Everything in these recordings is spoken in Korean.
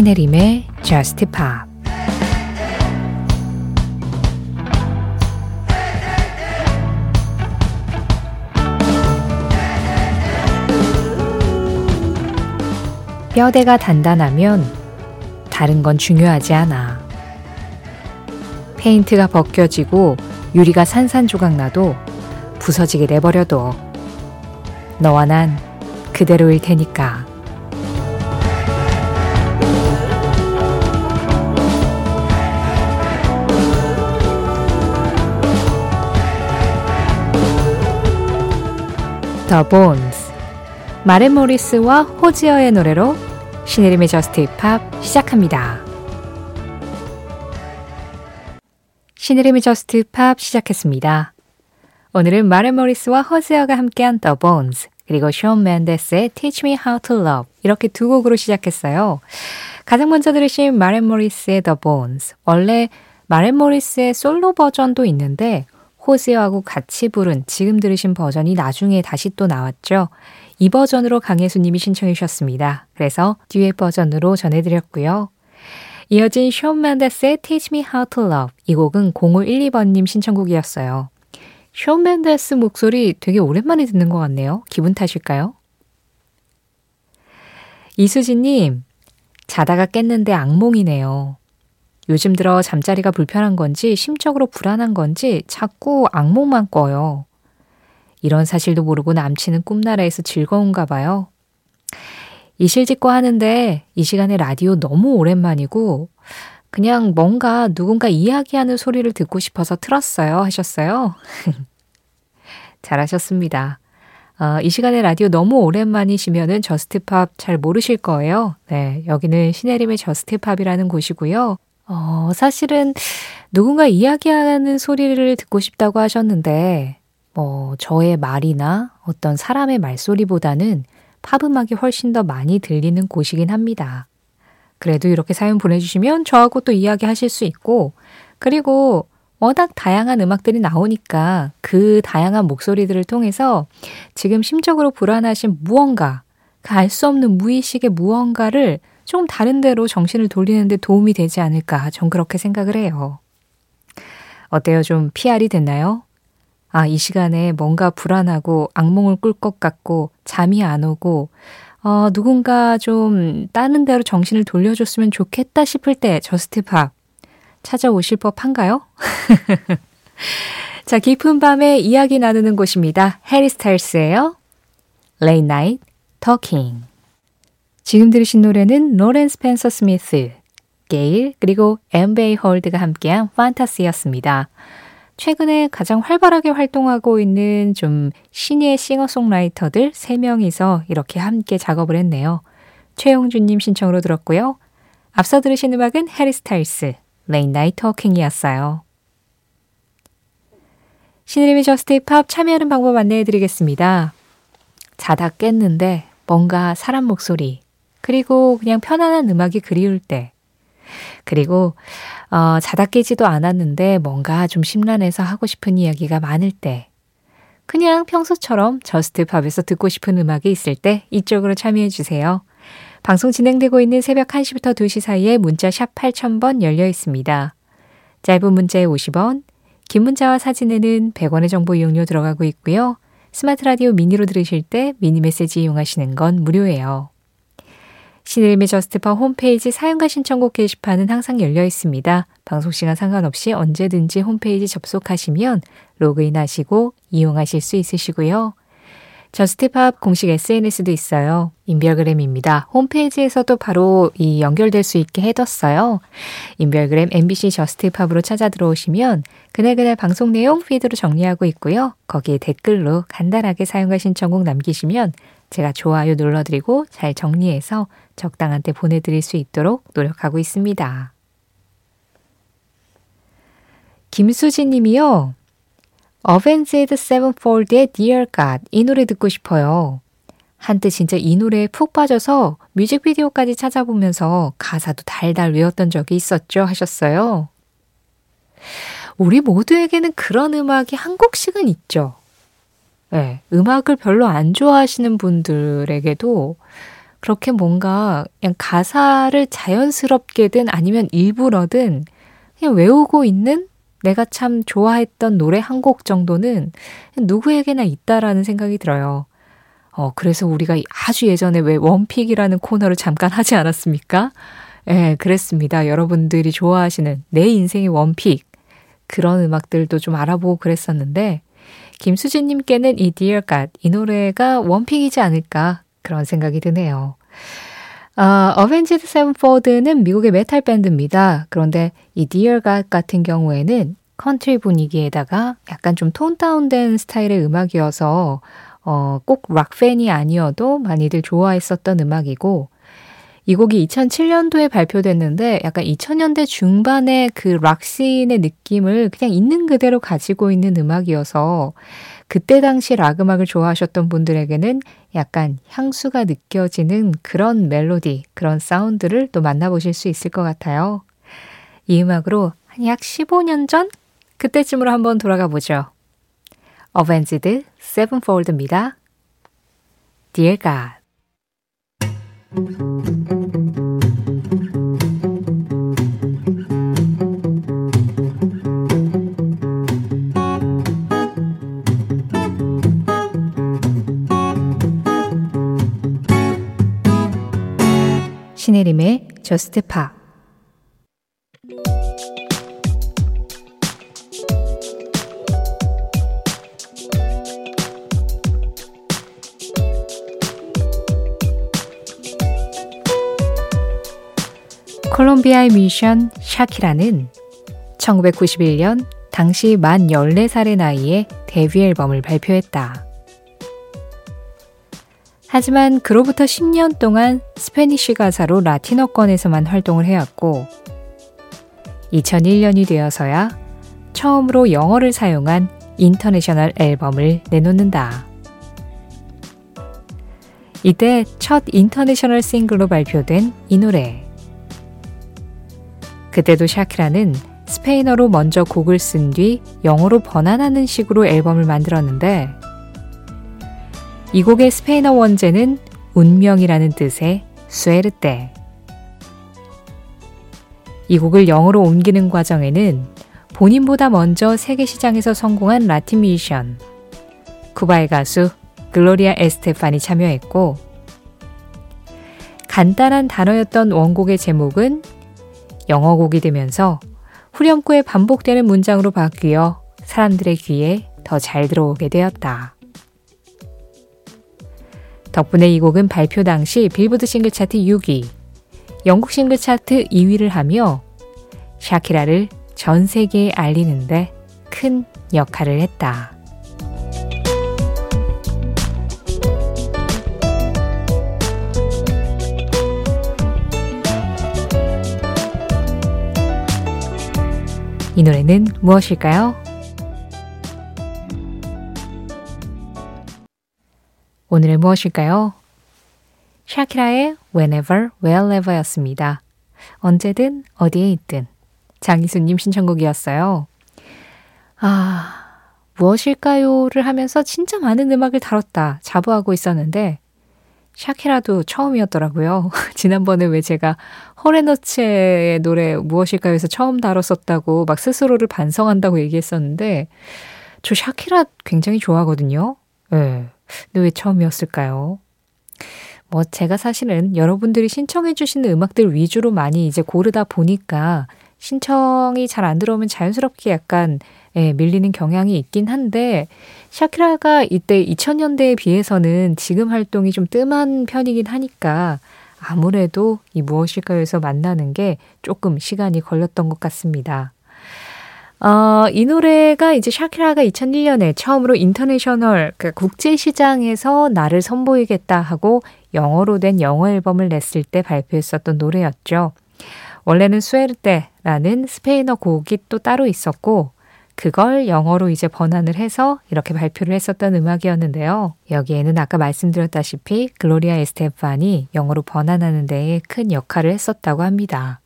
신혜림의 Just Pop 뼈대가 단단하면 다른 건 중요하지 않아. 페인트가 벗겨지고 유리가 산산조각 나도 부서지게 내버려둬. 너와 난 그대로일 테니까. The Bones 마렌 모리스와 호지어의 노래로 신혜림의 just pop 시작합니다. 신혜림의 just pop 시작했습니다. 오늘은 마렌 모리스와 호지어가 함께한 The Bones 그리고 션 멘데스의 Teach Me How to Love 이렇게 두 곡으로 시작했어요. 가장 먼저 들으신 마렌 모리스의 The Bones 원래 마렌 모리스의 솔로 버전도 있는데 호지어하고 같이 부른 지금 들으신 버전이 나중에 다시 또 나왔죠. 이 버전으로 강혜수님이 신청해 주셨습니다. 그래서 듀엣 버전으로 전해드렸고요. 이어진 션 멘데스의 Teach Me How to Love 이 곡은 0512번님 신청곡이었어요. 션 맨데스 목소리 되게 오랜만에 듣는 것 같네요. 기분 탓일까요? 이수진님, 자다가 깼는데 악몽이네요. 요즘 들어 잠자리가 불편한 건지 심적으로 불안한 건지 자꾸 악몽만 꿔요. 이런 사실도 모르고 남친은 꿈나라에서 즐거운가 봐요. 이실직고 하는데 이 시간에 라디오 너무 오랜만이고 그냥 뭔가 누군가 이야기하는 소리를 듣고 싶어서 틀었어요 하셨어요. 잘하셨습니다. 어, 이 시간에 라디오 너무 오랜만이시면은 JUST POP 잘 모르실 거예요. 네, 여기는 신혜림의 JUST POP이라는 곳이고요. 어, 사실은 누군가 이야기하는 소리를 듣고 싶다고 하셨는데, 뭐, 저의 말이나 어떤 사람의 말소리보다는 팝 음악이 훨씬 더 많이 들리는 곳이긴 합니다. 그래도 이렇게 사연 보내주시면 저하고 또 이야기하실 수 있고, 그리고 워낙 다양한 음악들이 나오니까 그 다양한 목소리들을 통해서 지금 심적으로 불안하신 무언가, 그 알 수 없는 무의식의 무언가를 좀 다른 데로 정신을 돌리는데 도움이 되지 않을까 전 그렇게 생각을 해요. 어때요? 좀 PR이 됐나요? 아, 이 시간에 뭔가 불안하고 악몽을 꿀 것 같고 잠이 안 오고 어, 누군가 좀 다른 데로 정신을 돌려줬으면 좋겠다 싶을 때 JUST POP 찾아오실 법한가요? 자, 깊은 밤에 이야기 나누는 곳입니다. 해리 스타일스예요. Late Night Talking. 지금 들으신 노래는 로렌 스펜서 스미스, 게일, 그리고 엠베이 홀드가 함께한 판타시였습니다. 최근에 가장 활발하게 활동하고 있는 좀 신예 싱어송라이터들 3명이서 이렇게 함께 작업을 했네요. 최용준님 신청으로 들었고요. 앞서 들으신 음악은 해리 스타일스, Late Night Talking이었어요. 신혜림의 JUST POP 참여하는 방법 안내해 드리겠습니다. 자다 깼는데 뭔가 사람 목소리, 그리고 그냥 편안한 음악이 그리울 때. 그리고 어, 자다 깨지도 않았는데 뭔가 좀 심란해서 하고 싶은 이야기가 많을 때. 그냥 평소처럼 JUST POP에서 듣고 싶은 음악이 있을 때 이쪽으로 참여해 주세요. 방송 진행되고 있는 새벽 1시부터 2시 사이에 문자 샵 8000번 열려 있습니다. 짧은 문자에 50원, 긴 문자와 사진에는 100원의 정보 이용료 들어가고 있고요. 스마트 라디오 미니로 들으실 때 미니 메시지 이용하시는 건 무료예요. 신혜림의 JUST POP 홈페이지 사연과 신청곡 게시판은 항상 열려 있습니다. 방송 시간 상관없이 언제든지 홈페이지 접속하시면 로그인 하시고 이용하실 수 있으시고요. JUST POP 공식 SNS도 있어요. 인별그램입니다. 홈페이지에서도 바로 이 연결될 수 있게 해뒀어요. 인별그램 MBC JUST POP으로 찾아 들어오시면 그날그날 방송 내용 피드로 정리하고 있고요. 거기에 댓글로 간단하게 사연과 신청곡 남기시면 제가 좋아요 눌러드리고 잘 정리해서 적당한 때 보내드릴 수 있도록 노력하고 있습니다. 김수진 님이요. 어벤지드 세븐폴드의 Dear God 이 노래 듣고 싶어요. 한때 진짜 이 노래에 푹 빠져서 뮤직비디오까지 찾아보면서 가사도 달달 외웠던 적이 있었죠 하셨어요. 우리 모두에게는 그런 음악이 한 곡씩은 있죠. 네, 음악을 별로 안 좋아하시는 분들에게도 그렇게 뭔가 그냥 가사를 자연스럽게든 아니면 일부러든 그냥 외우고 있는 내가 참 좋아했던 노래 한 곡 정도는 누구에게나 있다라는 생각이 들어요. 어, 그래서 우리가 아주 예전에 왜 원픽이라는 코너를 잠깐 하지 않았습니까? 예, 네, 그랬습니다. 여러분들이 좋아하시는 내 인생의 원픽. 그런 음악들도 좀 알아보고 그랬었는데, 김수진님께는 이 Dear God, 이 노래가 원픽이지 않을까 그런 생각이 드네요. 어, 어벤지드 세븐폴드는 미국의 메탈 밴드입니다. 그런데 이 Dear God 같은 경우에는 컨트리 분위기에다가 약간 좀 tone down된 스타일의 음악이어서 어, 꼭 락 팬이 아니어도 많이들 좋아했었던 음악이고 이 곡이 2007년도에 발표됐는데 약간 2000년대 중반의 그 락 scene의 느낌을 그냥 있는 그대로 가지고 있는 음악이어서 그때 당시 락 음악을 좋아하셨던 분들에게는 약간 향수가 느껴지는 그런 멜로디, 그런 사운드를 또 만나보실 수 있을 것 같아요. 이 음악으로 한 약 15년 전? 그때쯤으로 한번 돌아가 보죠. 어벤지드 세븐폴드입니다. Dear God 신혜림의 저스트 파 콜롬비아의 뮤지션 샤키라는 1991년 당시 만 14살의 나이에 데뷔 앨범을 발표했다. 하지만 그로부터 10년 동안 Spanish 가사로 라틴어권에서만 활동을 해왔고 2001년이 되어서야 처음으로 영어를 사용한 international 앨범을 내놓는다. 이때 첫 international 싱글로 발표된 이 노래. 그때도 샤키라는 스페인어로 먼저 곡을 쓴 뒤 영어로 번안하는 식으로 앨범을 만들었는데 이 곡의 스페인어 원제는 운명이라는 뜻의 수에르떼. 이 곡을 영어로 옮기는 과정에는 본인보다 먼저 세계 시장에서 성공한 라틴 뮤지션 쿠바의 가수 글로리아 에스테판이 참여했고 간단한 단어였던 원곡의 제목은 영어 곡이 되면서 후렴구에 반복되는 문장으로 바뀌어 사람들의 귀에 더 잘 들어오게 되었다. 덕분에 이 곡은 발표 당시 빌보드 싱글 차트 6위, 영국 싱글 차트 2위를 하며 샤키라를 전 세계에 알리는데 큰 역할을 했다. 이 노래는 무엇일까요? 오늘은 무엇일까요? 샤키라의 Whenever, Wherever 였습니다. 언제든 어디에 있든 장희수님 신청곡이었어요. 아, 무엇일까요를 하면서 진짜 많은 음악을 다뤘다 자부하고 있었는데 샤키라도 처음이었더라고요. 지난번에 왜 제가 허레너츠의 노래 무엇일까요? 에서 처음 다뤘었다고 막 스스로를 반성한다고 얘기했었는데 저 샤키라 굉장히 좋아하거든요. 예. 네. 근데 왜 처음이었을까요? 뭐 제가 사실은 여러분들이 신청해 주시는 음악들 위주로 많이 이제 고르다 보니까 신청이 잘 안 들어오면 자연스럽게 약간 예, 밀리는 경향이 있긴 한데 샤키라가 이때 2000년대에 비해서는 지금 활동이 좀 뜸한 편이긴 하니까 아무래도 이 무엇일까요에서 만나는 게 조금 시간이 걸렸던 것 같습니다. 어, 이 노래가 이제 샤키라가 2001년에 처음으로 international, 그 국제 시장에서 나를 선보이겠다 하고 영어로 된 영어 앨범을 냈을 때 발표했었던 노래였죠. 원래는 Suerte라는 스페인어 곡이 또 따로 있었고, 그걸 영어로 이제 번안을 해서 이렇게 발표를 했었던 음악이었는데요. 여기에는 아까 말씀드렸다시피 글로리아 에스테판이 영어로 번안하는 데에 큰 역할을 했었다고 합니다.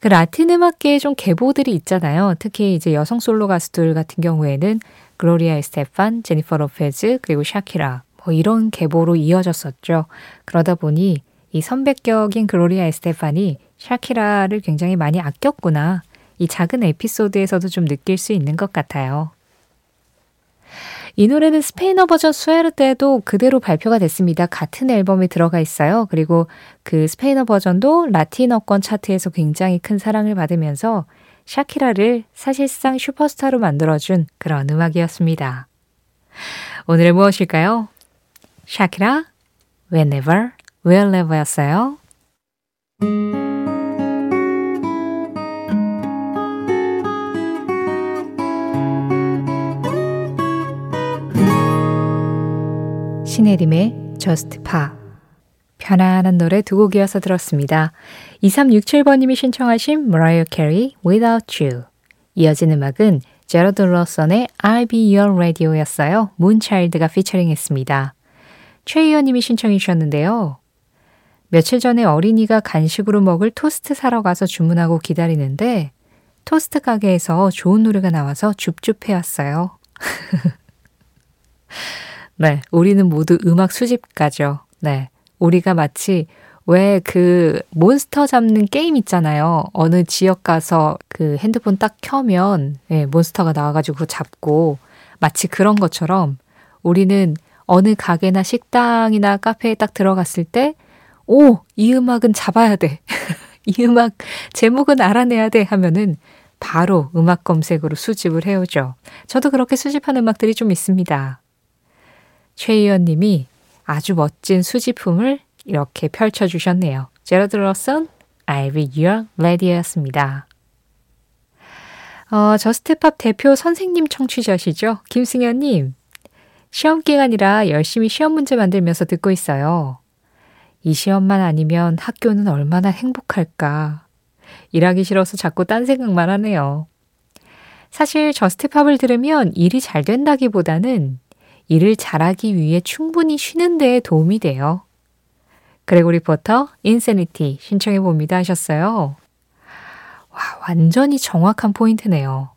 그 라틴 음악계에 좀 계보들이 있잖아요. 특히 이제 여성 솔로 가수들 같은 경우에는 글로리아 에스테판, 제니퍼 로페즈, 그리고 샤키라 뭐 이런 계보로 이어졌었죠. 그러다 보니 이 선배격인 글로리아 에스테판이 샤키라를 굉장히 많이 아꼈구나. 이 작은 에피소드에서도 좀 느낄 수 있는 것 같아요. 이 노래는 스페인어 버전 Suerte도 그대로 발표가 됐습니다. 같은 앨범에 들어가 있어요. 그리고 그 스페인어 버전도 라틴어권 차트에서 굉장히 큰 사랑을 받으면서 샤키라를 사실상 슈퍼스타로 만들어준 그런 음악이었습니다. 오늘은 무엇일까요? 샤키라, Whenever, Wherever였어요. 신혜림의 Just Pa 편안한 노래 두 곡이어서 들었습니다. 2367번님이 신청하신 Mariah Carey Without You 이어진 음악은 제러드 러선의 I'll Be Your Radio였어요. 문차일드가 피처링했습니다. 최희연님이 신청해 주셨는데요. 며칠 전에 어린이가 간식으로 먹을 토스트 사러 가서 주문하고 기다리는데 토스트 가게에서 좋은 노래가 나와서 줍줍해 왔어요. 네, 우리는 모두 음악 수집가죠. 네. 우리가 마치 왜 그 몬스터 잡는 게임 있잖아요. 어느 지역 가서 그 핸드폰 딱 켜면 예, 몬스터가 나와가지고 잡고 마치 그런 것처럼 우리는 어느 가게나 식당이나 카페에 딱 들어갔을 때, 오, 이 음악은 잡아야 돼. 이 음악 제목은 알아내야 돼 하면은 바로 음악 검색으로 수집을 해오죠. 저도 그렇게 수집한 음악들이 좀 있습니다. 최희연 님이 아주 멋진 수집품을 이렇게 펼쳐주셨네요. 제러드 로슨, I'll Be Your Radio였습니다. 어, JUST POP 대표 선생님 청취자시죠? 김승현님. 시험 기간이라 열심히 시험 문제 만들면서 듣고 있어요. 이 시험만 아니면 학교는 얼마나 행복할까. 일하기 싫어서 자꾸 딴 생각만 하네요. 사실 Just Pop을 들으면 일이 잘 된다기보다는 일을 잘하기 위해 충분히 쉬는 데에 도움이 돼요. 그레고리 포터 Insanity 신청해 봅니다 하셨어요. 와, 완전히 정확한 포인트네요.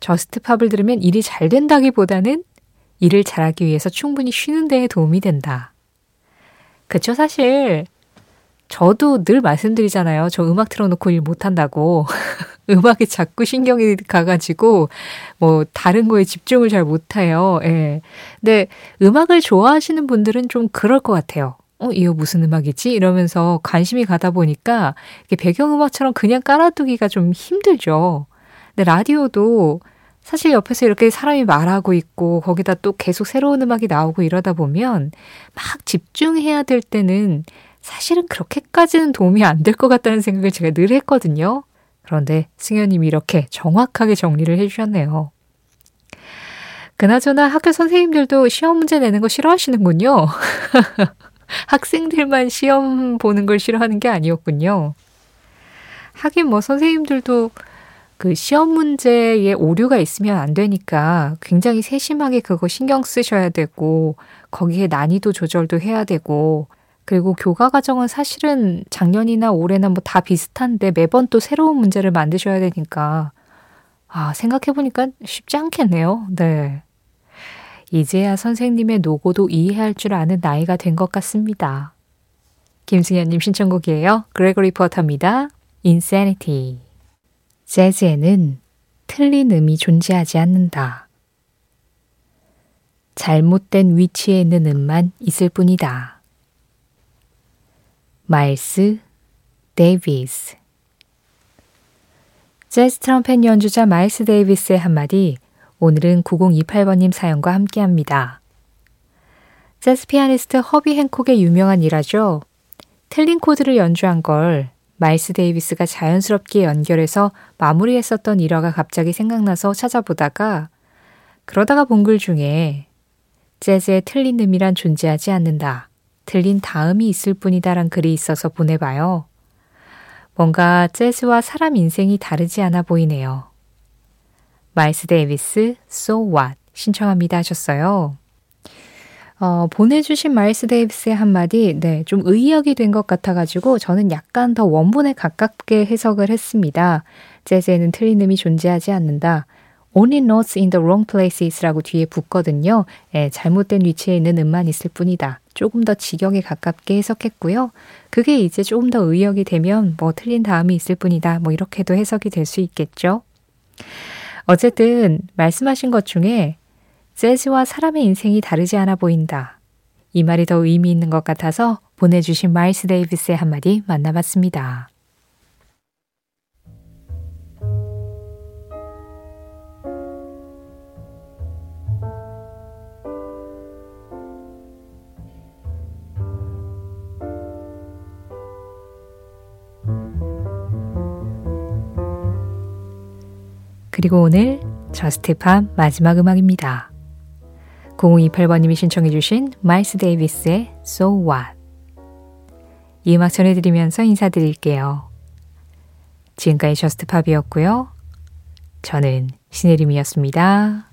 Just Pop을 들으면 일이 잘 된다기보다는 일을 잘하기 위해서 충분히 쉬는 데에 도움이 된다. 그쵸, 사실. 저도 늘 말씀드리잖아요. 저 음악 틀어놓고 일 못한다고. 음악에 자꾸 신경이 가가지고 뭐 다른 거에 집중을 잘 못해요. 예. 근데 음악을 좋아하시는 분들은 좀 그럴 것 같아요. 어, 이거 무슨 음악이지? 이러면서 관심이 가다 보니까 배경음악처럼 그냥 깔아두기가 좀 힘들죠. 근데 라디오도 사실 옆에서 이렇게 사람이 말하고 있고 거기다 또 계속 새로운 음악이 나오고 이러다 보면 막 집중해야 될 때는 사실은 그렇게까지는 도움이 안 될 것 같다는 생각을 제가 늘 했거든요. 그런데 승현님이 이렇게 정확하게 정리를 해주셨네요. 그나저나 학교 선생님들도 시험 문제 내는 거 싫어하시는군요. 학생들만 시험 보는 걸 싫어하는 게 아니었군요. 하긴 뭐 선생님들도 그 시험 문제에 오류가 있으면 안 되니까 굉장히 세심하게 그거 신경 쓰셔야 되고 거기에 난이도 조절도 해야 되고 그리고 교과 과정은 사실은 작년이나 올해나 뭐 다 비슷한데 매번 또 새로운 문제를 만드셔야 되니까 아, 생각해 보니까 쉽지 않겠네요. 네. 이제야 선생님의 노고도 이해할 줄 아는 나이가 된 것 같습니다. 김승현님 신청곡이에요. 그레고리 포터입니다. Insanity. 재즈에는 틀린 음이 존재하지 않는다. 잘못된 위치에 있는 음만 있을 뿐이다. 마일스 데이비스 재즈 트럼펫 연주자 마일스 데이비스의 한마디 오늘은 9028번님 사연과 함께합니다. 재즈 피아니스트 허비 행콕의 유명한 일화죠. 틀린 코드를 연주한 걸 마일스 데이비스가 자연스럽게 연결해서 마무리했었던 일화가 갑자기 생각나서 찾아보다가 그러다가 본 글 중에 재즈의 틀린 음이란 존재하지 않는다. 틀린 다음이 있을 뿐이다란 글이 있어서 보내봐요. 뭔가 재즈와 사람 인생이 다르지 않아 보이네요. 마일스 데이비스, So What 신청합니다 하셨어요. 어, 보내주신 마일스 데이비스의 한마디, 네, 좀 의역이 된 것 같아가지고 저는 약간 더 원본에 가깝게 해석을 했습니다. 재즈에는 틀린 음이 존재하지 않는다. Only notes in the wrong places라고 뒤에 붙거든요. 예, 잘못된 위치에 있는 음만 있을 뿐이다. 조금 더 직역에 가깝게 해석했고요. 그게 이제 조금 더 의역이 되면 뭐 틀린 다음이 있을 뿐이다. 뭐 이렇게도 해석이 될 수 있겠죠. 어쨌든 말씀하신 것 중에 재즈와 사람의 인생이 다르지 않아 보인다. 이 말이 더 의미 있는 것 같아서 보내주신 마일스 데이비스의 한마디 만나봤습니다. 그리고 오늘 Just Pop 마지막 음악입니다. 0028번님이 신청해 주신 마일스 데이비스의 So What 이 음악 전해드리면서 인사드릴게요. 지금까지 Just Pop이었고요. 저는 신혜림이었습니다.